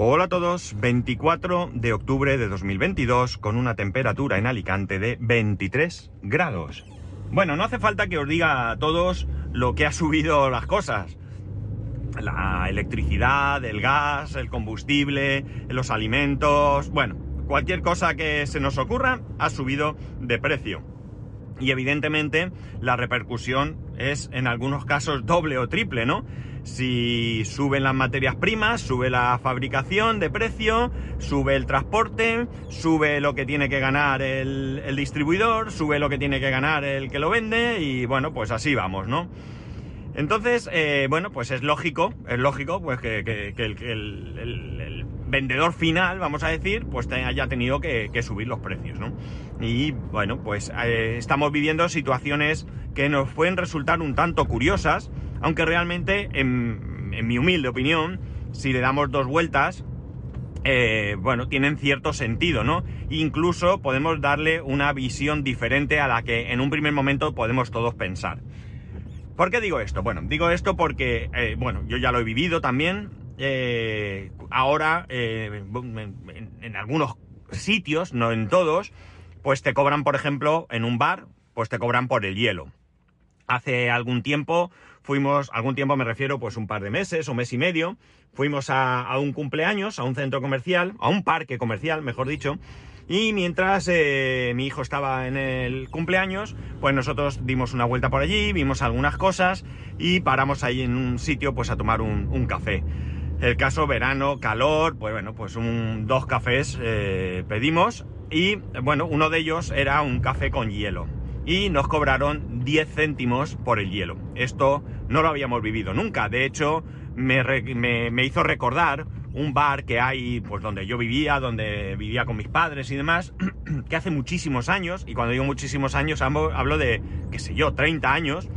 Hola a todos, 24 de octubre de 2022 con una temperatura en Alicante de 23 grados. Bueno, no hace falta que os diga a todos lo que ha subido las cosas. La electricidad, el gas, el combustible, los alimentos, bueno, cualquier cosa que se nos ocurra ha subido de precio. Y evidentemente la repercusión es en algunos casos doble o triple, ¿no? Si suben las materias primas, sube la fabricación de precio, sube el transporte, sube lo que tiene que ganar el, distribuidor, sube lo que tiene que ganar el que lo vende y bueno, pues así vamos, ¿no? Entonces, eh, bueno, pues es lógico, es lógico pues que, el, vendedor final, vamos a decir, pues haya tenido que, subir los precios, ¿no? Y bueno, pues eh, estamos viviendo situaciones que nos pueden resultar un tanto curiosas, aunque realmente, en, mi humilde opinión, si le damos dos vueltas, eh, bueno, tienen cierto sentido, ¿no? Incluso podemos darle una visión diferente a la que en un primer momento podemos todos pensar. ¿Por qué digo esto? Bueno, digo esto porque, eh, bueno, yo ya lo he vivido también. Eh, ahora, en, en algunos sitios, no en todos, pues te cobran, por ejemplo, en un bar, pues te cobran por el hielo. Hace algún tiempo fuimos, algún tiempo me refiero, pues un par de meses o mes y medio, fuimos a, un cumpleaños, a un centro comercial, a un parque comercial, mejor dicho, y mientras eh, mi hijo estaba en el cumpleaños, pues nosotros dimos una vuelta por allí, vimos algunas cosas y paramos ahí en un sitio pues a tomar un, café. El caso verano, calor, pues bueno, pues un, dos cafés eh, pedimos y bueno, uno de ellos era un café con hielo y nos cobraron 10 céntimos por el hielo. Esto no lo habíamos vivido nunca. De hecho, me, hizo recordar un bar que hay, pues donde yo vivía, donde vivía con mis padres y demás, que hace muchísimos años, y cuando digo muchísimos años hablo de, qué sé yo, 30 años,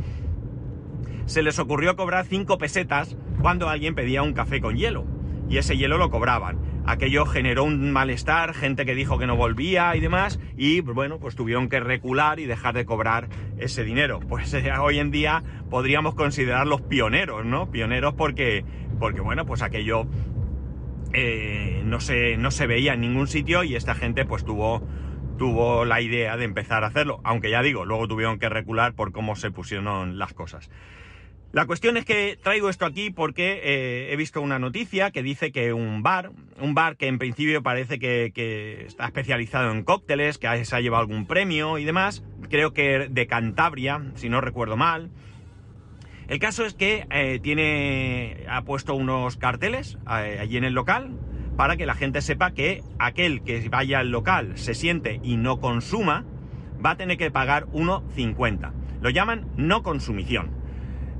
se les ocurrió cobrar 5 pesetas cuando alguien pedía un café con hielo. Y ese hielo lo cobraban aquello generó un malestar, gente que dijo que no volvía y demás, y bueno, pues tuvieron que recular y dejar de cobrar ese dinero. Pues eh, hoy en día podríamos considerarlos pioneros, ¿no? Pioneros porque, porque bueno, pues aquello eh, no, se, no se veía en ningún sitio y esta gente pues tuvo, tuvo la idea de empezar a hacerlo, aunque ya digo, luego tuvieron que recular por cómo se pusieron las cosas. La cuestión es que traigo esto aquí porque eh, he visto una noticia que dice que un bar, un bar que en principio parece que, está especializado en cócteles, que se ha llevado algún premio y demás, creo que de Cantabria, si no recuerdo mal. El caso es que eh, tiene, ha puesto unos carteles eh, allí en el local para que la gente sepa que aquel que vaya al local, se siente y no consuma, va a tener que pagar 1,50. Lo llaman no consumición.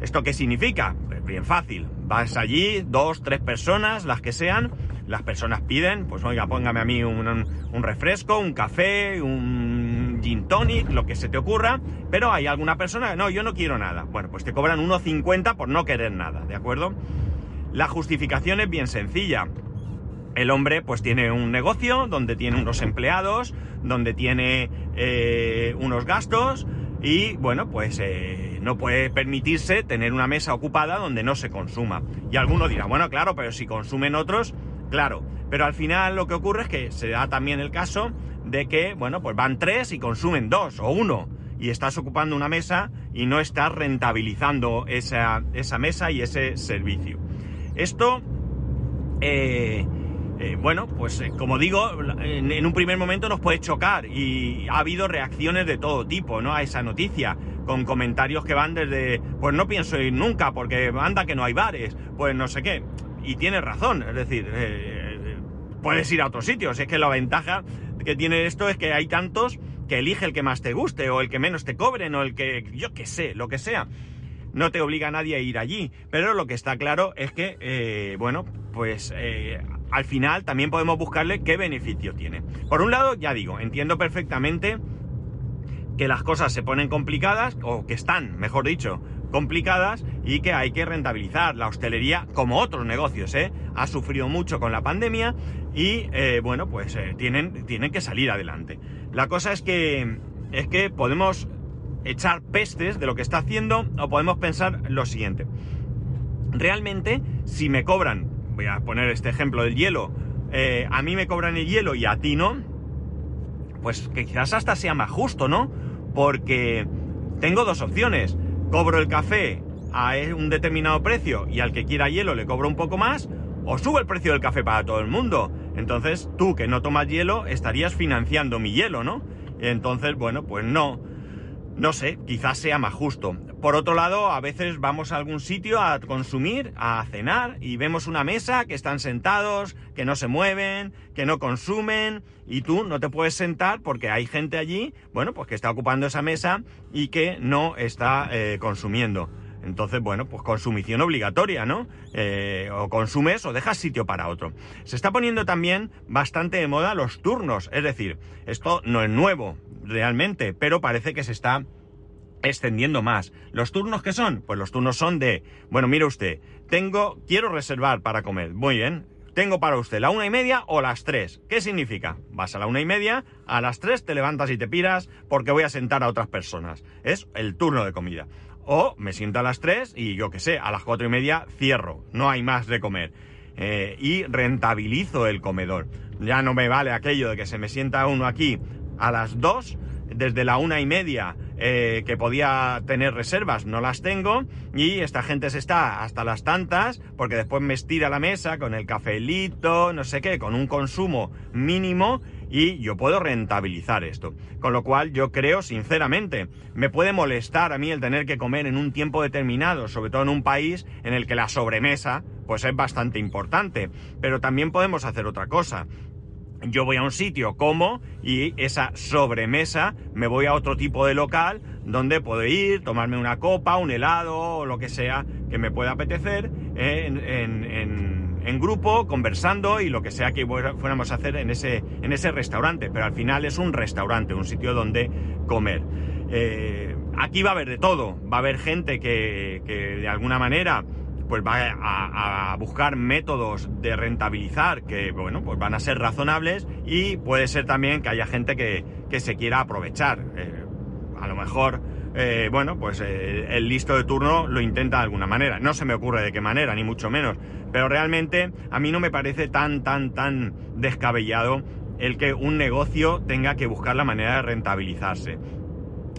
¿Esto qué significa? Pues bien fácil. Vas allí, dos, tres personas, las que sean, las personas piden, pues oiga, póngame a mí un, refresco, un café, un gin tonic, lo que se te ocurra, pero hay alguna persona que no, yo no quiero nada. Bueno, pues te cobran 1,50 por no querer nada, ¿de acuerdo? La justificación es bien sencilla. El hombre pues tiene un negocio donde tiene unos empleados, donde tiene eh, unos gastos, y bueno, pues eh, no puede permitirse tener una mesa ocupada donde no se consuma. Y alguno dirá, bueno, claro, pero si consumen otros, claro. Pero al final lo que ocurre es que se da también el caso de que, bueno, pues van tres y consumen dos o uno. Y estás ocupando una mesa y no estás rentabilizando esa, esa mesa y ese servicio. Esto eh, eh, bueno, pues eh, como digo, en, un primer momento nos puede chocar y ha habido reacciones de todo tipo, ¿no? A esa noticia, con comentarios que van desde, pues no pienso ir nunca porque anda que no hay bares, pues no sé qué. Y tiene razón, es decir, eh, puedes ir a otros sitios, es que la ventaja que tiene esto es que hay tantos que elige el que más te guste o el que menos te cobren o el que, yo qué sé, lo que sea no te obliga a nadie a ir allí. Pero lo que está claro es que, bueno, pues al final también podemos buscarle qué beneficio tiene. Por un lado, ya digo, entiendo perfectamente que las cosas se ponen complicadas, o que están, mejor dicho, complicadas y que hay que rentabilizar. La hostelería, como otros negocios, ¿eh? ha sufrido mucho con la pandemia y, eh, bueno, pues eh, tienen, tienen que salir adelante. La cosa es que, es que podemos echar pestes de lo que está haciendo o podemos pensar lo siguiente. Realmente, si me cobran voy a poner este ejemplo del hielo, eh, a mí me cobran el hielo y a ti no, pues quizás hasta sea más justo, ¿no? Porque tengo dos opciones. Cobro el café a un determinado precio y al que quiera hielo le cobro un poco más, o subo el precio del café para todo el mundo. Entonces tú que no tomas hielo estarías financiando mi hielo, ¿no? Entonces, bueno, pues no. No sé, quizás sea más justo. Por otro lado, a veces vamos a algún sitio a consumir, a cenar, y vemos una mesa que están sentados, que no se mueven, que no consumen, y tú no te puedes sentar porque hay gente allí, bueno, pues que está ocupando esa mesa y que no está eh, consumiendo. Entonces, bueno, pues consumición obligatoria, ¿no? Eh, o consumes o dejas sitio para otro. Se está poniendo también bastante de moda los turnos, es decir, esto no es nuevo realmente, pero parece que se está extendiendo más. ¿Los turnos qué son? Pues los turnos son de, bueno, mire usted, tengo, quiero reservar para comer. Muy bien, tengo para usted la una y media o las tres. ¿Qué significa? Vas a la una y media, a las tres te levantas y te piras porque voy a sentar a otras personas. Es el turno de comida. O me siento a las 3 y yo qué sé, a las 4 y media cierro, no hay más de comer. Eh, y rentabilizo el comedor. Ya no me vale aquello de que se me sienta uno aquí a las 2, desde la una y media eh, que podía tener reservas, no las tengo, y esta gente se está hasta las tantas, porque después me estira la mesa con el cafelito, no sé qué, con un consumo mínimo, y yo puedo rentabilizar esto. Con lo cual yo creo, sinceramente, me puede molestar a mí el tener que comer en un tiempo determinado, sobre todo en un país en el que la sobremesa pues es bastante importante. Pero también podemos hacer otra cosa. Yo voy a un sitio, como, y esa sobremesa me voy a otro tipo de local donde puedo ir, tomarme una copa, un helado o lo que sea que me pueda apetecer en, en en grupo, conversando y lo que sea que fuéramos a hacer en ese, en ese restaurante. Pero al final es un restaurante, un sitio donde comer. Eh, aquí va a haber de todo. Va a haber gente que, de alguna manera pues va a, buscar métodos de rentabilizar que, bueno, pues van a ser razonables y puede ser también que haya gente que, se quiera aprovechar. Eh, a lo mejor eh, bueno, pues el listo de turno lo intenta de alguna manera. No se me ocurre de qué manera, ni mucho menos. Pero realmente a mí no me parece tan, tan, tan descabellado el que un negocio tenga que buscar la manera de rentabilizarse.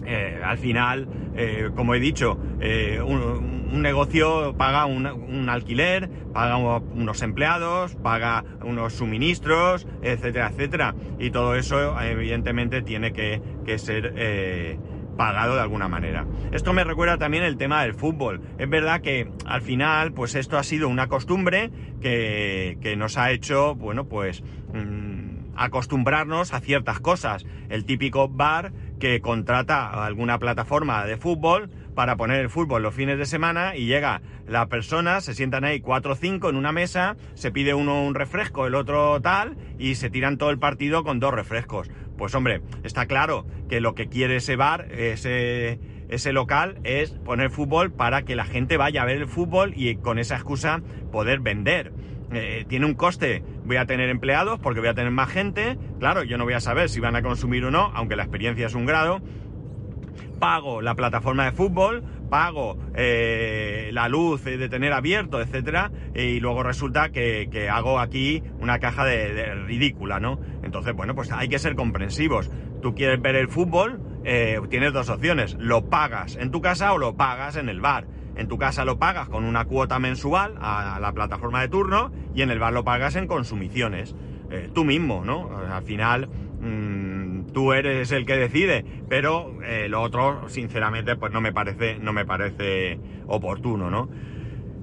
Eh, al final, eh, como he dicho, eh, un, negocio paga un, alquiler, paga unos empleados, paga unos suministros, etcétera, etcétera. Y todo eso, evidentemente, tiene que, que ser pagado de alguna manera. Esto me recuerda también el tema del fútbol. Es verdad que al final, pues esto ha sido una costumbre que, nos ha hecho, bueno, pues mm, acostumbrarnos a ciertas cosas. El típico bar que contrata alguna plataforma de fútbol para poner el fútbol los fines de semana y llega la persona, se sientan ahí cuatro o cinco en una mesa, se pide uno un refresco, el otro tal, y se tiran todo el partido con dos refrescos. Pues hombre, está claro que lo que quiere ese bar, ese, local, es poner fútbol para que la gente vaya a ver el fútbol y con esa excusa poder vender. Eh, tiene un coste, voy a tener empleados porque voy a tener más gente, claro, yo no voy a saber si van a consumir o no, aunque la experiencia es un grado, pago la plataforma de fútbol, pago eh, la luz de tener abierto, etcétera, y luego resulta que, hago aquí una caja de, ridícula, ¿no? Entonces, bueno, pues hay que ser comprensivos. Tú quieres ver el fútbol, eh, tienes dos opciones: lo pagas en tu casa o lo pagas en el bar. En tu casa lo pagas con una cuota mensual a, la plataforma de turno y en el bar lo pagas en consumiciones. Eh, tú mismo, ¿no? Al final. Mm, tú eres el que decide, pero eh, lo otro, sinceramente, pues no me parece, no me parece oportuno, ¿no?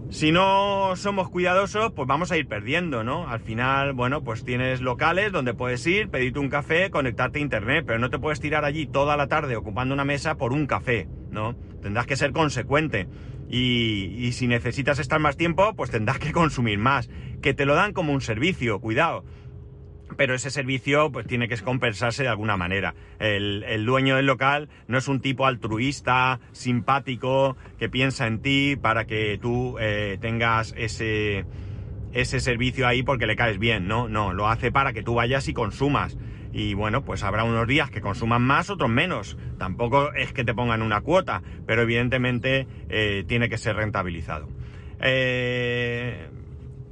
Si no somos cuidadosos, pues vamos a ir perdiendo, ¿no? Al final, bueno, pues tienes locales donde puedes ir, pedirte un café, conectarte a internet, pero no te puedes tirar allí toda la tarde ocupando una mesa por un café, ¿no? Tendrás que ser consecuente. Y, y si necesitas estar más tiempo, pues tendrás que consumir más. Que te lo dan como un servicio, cuidado pero ese servicio pues tiene que compensarse de alguna manera. El, dueño del local no es un tipo altruista, simpático, que piensa en ti para que tú eh, tengas ese, ese servicio ahí porque le caes bien, ¿no? No, lo hace para que tú vayas y consumas. Y bueno, pues habrá unos días que consuman más, otros menos. Tampoco es que te pongan una cuota, pero evidentemente eh, tiene que ser rentabilizado. Eh,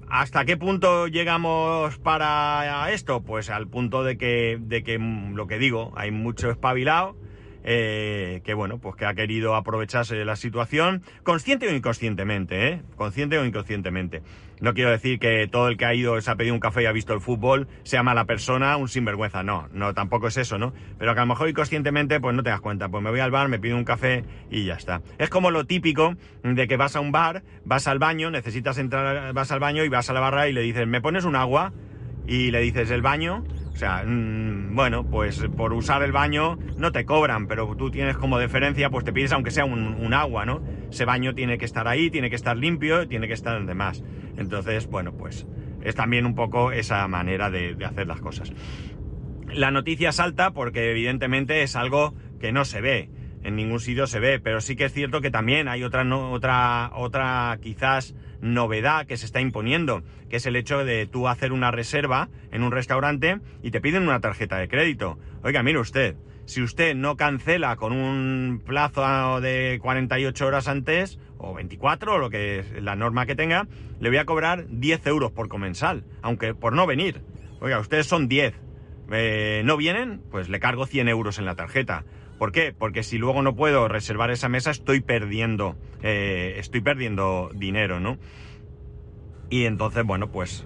¿Hasta qué punto llegamos para esto? Pues al punto de que, de que mm, lo que digo, hay mucho espabilado eh, que bueno, pues que ha querido aprovecharse de la situación, consciente o inconscientemente, ¿eh? Consciente o inconscientemente. No quiero decir que todo el que ha ido, se ha pedido un café y ha visto el fútbol, sea mala persona, un sinvergüenza. No, no, tampoco es eso, ¿no? Pero que a lo mejor inconscientemente, pues no te das cuenta. Pues me voy al bar, me pido un café y ya está. Es como lo típico de que vas a un bar, vas al baño, necesitas entrar, vas al baño y vas a la barra y le dices, ¿me pones un agua? Y le dices, ¿el baño? Sea, mm, bueno, pues por usar el baño no te cobran, pero tú tienes como deferencia, pues te pides aunque sea un, agua, ¿no? Ese baño tiene que estar ahí, tiene que estar limpio, tiene que estar demás. Entonces, bueno, pues es también un poco esa manera de, hacer las cosas. La noticia salta porque evidentemente es algo que no se ve, en ningún sitio se ve, pero sí que es cierto que también hay otra, otra, otra quizás novedad que se está imponiendo, que es el hecho de tú hacer una reserva en un restaurante y te piden una tarjeta de crédito. Oiga, mire usted, si usted no cancela con un plazo de 48 horas antes, o 24, o lo que es la norma que tenga, le voy a cobrar 10 euros por comensal, aunque por no venir. Oiga, ustedes son 10. Eh, ¿No vienen? Pues le cargo 100 euros en la tarjeta. ¿Por qué? Porque si luego no puedo reservar esa mesa, estoy perdiendo, eh, estoy perdiendo dinero, ¿no? Y entonces, bueno, pues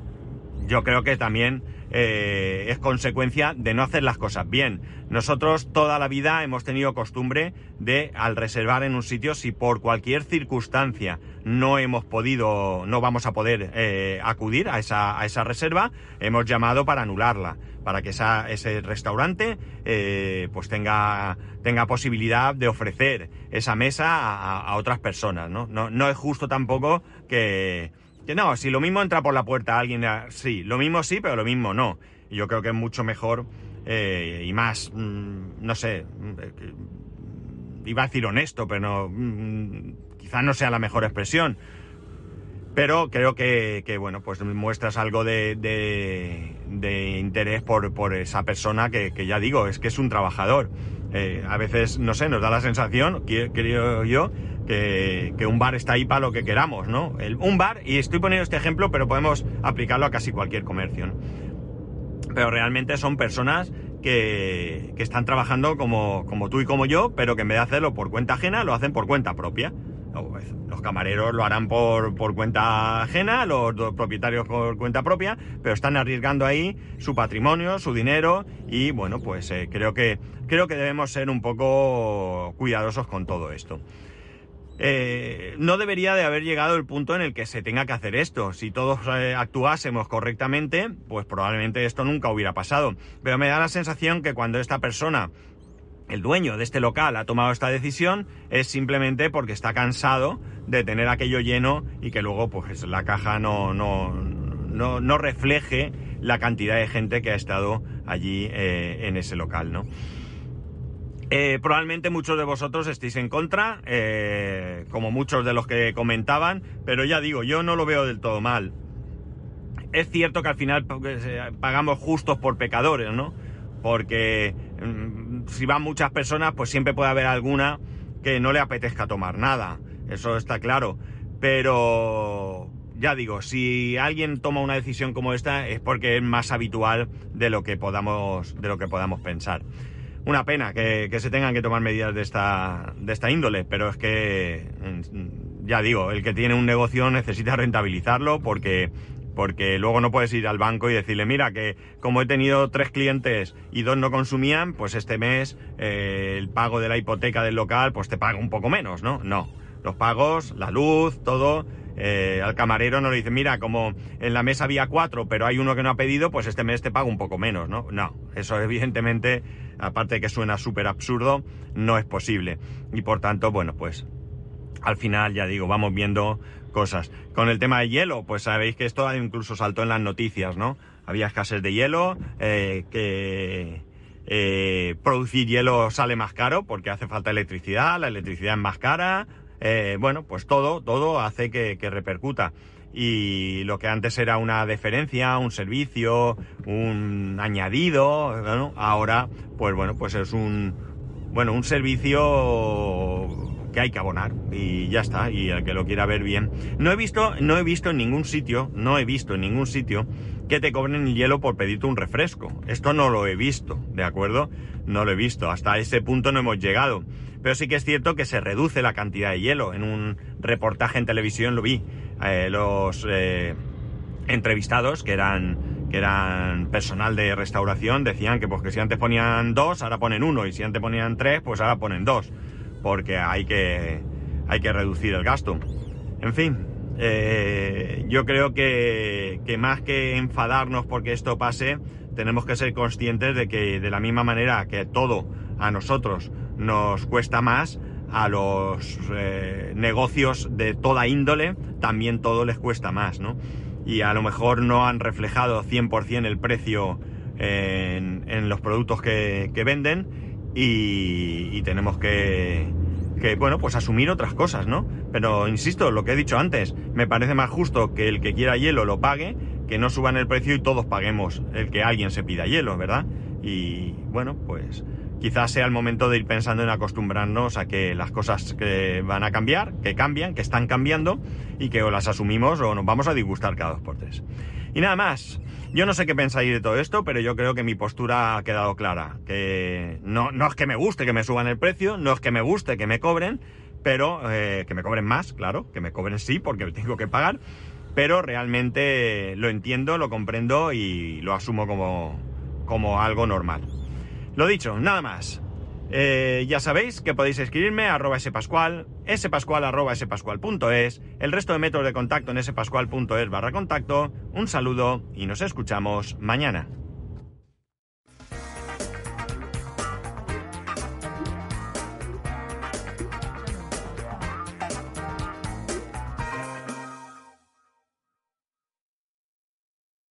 yo creo que también eh, es consecuencia de no hacer las cosas bien. Nosotros toda la vida hemos tenido costumbre de, al reservar en un sitio, si por cualquier circunstancia no hemos podido, no vamos a poder eh, acudir a esa, a esa reserva, hemos llamado para anularla para que ese restaurante eh, pues tenga, tenga posibilidad de ofrecer esa mesa a, otras personas, ¿no? es justo tampoco que, no, si lo mismo entra por la puerta alguien, sí, lo mismo sí, pero lo mismo no. Yo creo que es mucho mejor eh, y más, mm, no sé, mm, iba a decir honesto, pero no, mm, quizás no sea la mejor expresión pero creo que, bueno, pues muestras algo de, de, interés por, por, esa persona que, que, ya digo, es que es un trabajador. Eh, a veces, no sé, nos da la sensación, creo yo, que, un bar está ahí para lo que queramos, ¿no? Un bar, y estoy poniendo este ejemplo, pero podemos aplicarlo a casi cualquier comercio, ¿no? Pero realmente son personas que, están trabajando como, como tú y como yo, pero que en vez de hacerlo por cuenta ajena, lo hacen por cuenta propia. Pues, los camareros lo harán por, cuenta ajena, los, propietarios por cuenta propia, pero están arriesgando ahí su patrimonio, su dinero y bueno, pues eh, creo, que, creo que debemos ser un poco cuidadosos con todo esto. Eh, no debería de haber llegado el punto en el que se tenga que hacer esto. Si todos eh, actuásemos correctamente, pues probablemente esto nunca hubiera pasado. Pero me da la sensación que cuando esta persona el dueño de este local ha tomado esta decisión es simplemente porque está cansado de tener aquello lleno y que luego pues la caja no, no, no, refleje la cantidad de gente que ha estado allí eh, en ese local, ¿no? Eh, probablemente muchos de vosotros estéis en contra, eh, como muchos de los que comentaban, pero ya digo, yo no lo veo del todo mal. Es cierto que al final pagamos justos por pecadores, ¿no? Porque mm, si van muchas personas, pues siempre puede haber alguna que no le apetezca tomar nada. Eso está claro. Pero ya digo, si alguien toma una decisión como esta es porque es más habitual de lo que podamos, de lo que podamos pensar. Una pena que, que se tengan que tomar medidas de esta, de esta índole, pero es que, mm, ya digo, el que tiene un negocio necesita rentabilizarlo porque porque luego no puedes ir al banco y decirle, mira, que como he tenido tres clientes y dos no consumían, pues este mes eh, el pago de la hipoteca del local, pues te paga un poco menos, ¿no? No. Los pagos, la luz, todo, eh, al camarero no le dice, mira, como en la mesa había cuatro, pero hay uno que no ha pedido, pues este mes te pago un poco menos, ¿no? No, eso evidentemente, aparte de que suena súper absurdo, no es posible. Y por tanto, bueno, pues al final, ya digo, vamos viendo cosas. Con el tema de hielo, pues sabéis que esto incluso saltó en las noticias, ¿no? Había escasez de hielo, eh, que eh, producir hielo sale más caro porque hace falta electricidad, la electricidad es más cara, eh, bueno, pues todo, todo hace que, repercuta. Y lo que antes era una deferencia, un servicio, un añadido, ahora, pues bueno, pues es un, bueno, un servicio que hay que abonar y ya está, y el que lo quiera ver bien. No he visto, no he visto en ningún sitio, no he visto en ningún sitio que te cobren el hielo por pedirte un refresco. Esto no lo he visto, ¿de acuerdo? No lo he visto, hasta ese punto no hemos llegado. Pero sí que es cierto que se reduce la cantidad de hielo. En un reportaje en televisión lo vi. Eh, los eh, entrevistados, que eran, que eran personal de restauración, decían que, pues, que si antes ponían dos, ahora ponen uno, y si antes ponían tres, pues ahora ponen dos porque hay que, hay que reducir el gasto. En fin, eh, yo creo que, más que enfadarnos porque esto pase, tenemos que ser conscientes de que de la misma manera que todo a nosotros nos cuesta más, a los eh, negocios de toda índole también todo les cuesta más, ¿no? Y a lo mejor no han reflejado 100% el precio en, en los productos que, que venden y, tenemos que, que, bueno, pues asumir otras cosas, ¿no? Pero insisto, lo que he dicho antes, me parece más justo que el que quiera hielo lo pague, que no suban el precio y todos paguemos el que alguien se pida hielo, ¿verdad? Y bueno, pues quizás sea el momento de ir pensando en acostumbrarnos a que las cosas que van a cambiar, que cambian, que están cambiando y que o las asumimos o nos vamos a disgustar cada dos por tres. Y nada más. Yo no sé qué pensáis de todo esto, pero yo creo que mi postura ha quedado clara. Que no, no es que me guste que me suban el precio, no es que me guste que me cobren, pero eh, que me cobren más, claro, que me cobren sí, porque tengo que pagar, pero realmente lo entiendo, lo comprendo y lo asumo como, como algo normal. Lo dicho, nada más. Eh, ya sabéis que podéis escribirme a arroba spascual, spascual arroba spascual.es, el resto de métodos de contacto en spascual.es barra contacto. Un saludo y nos escuchamos mañana.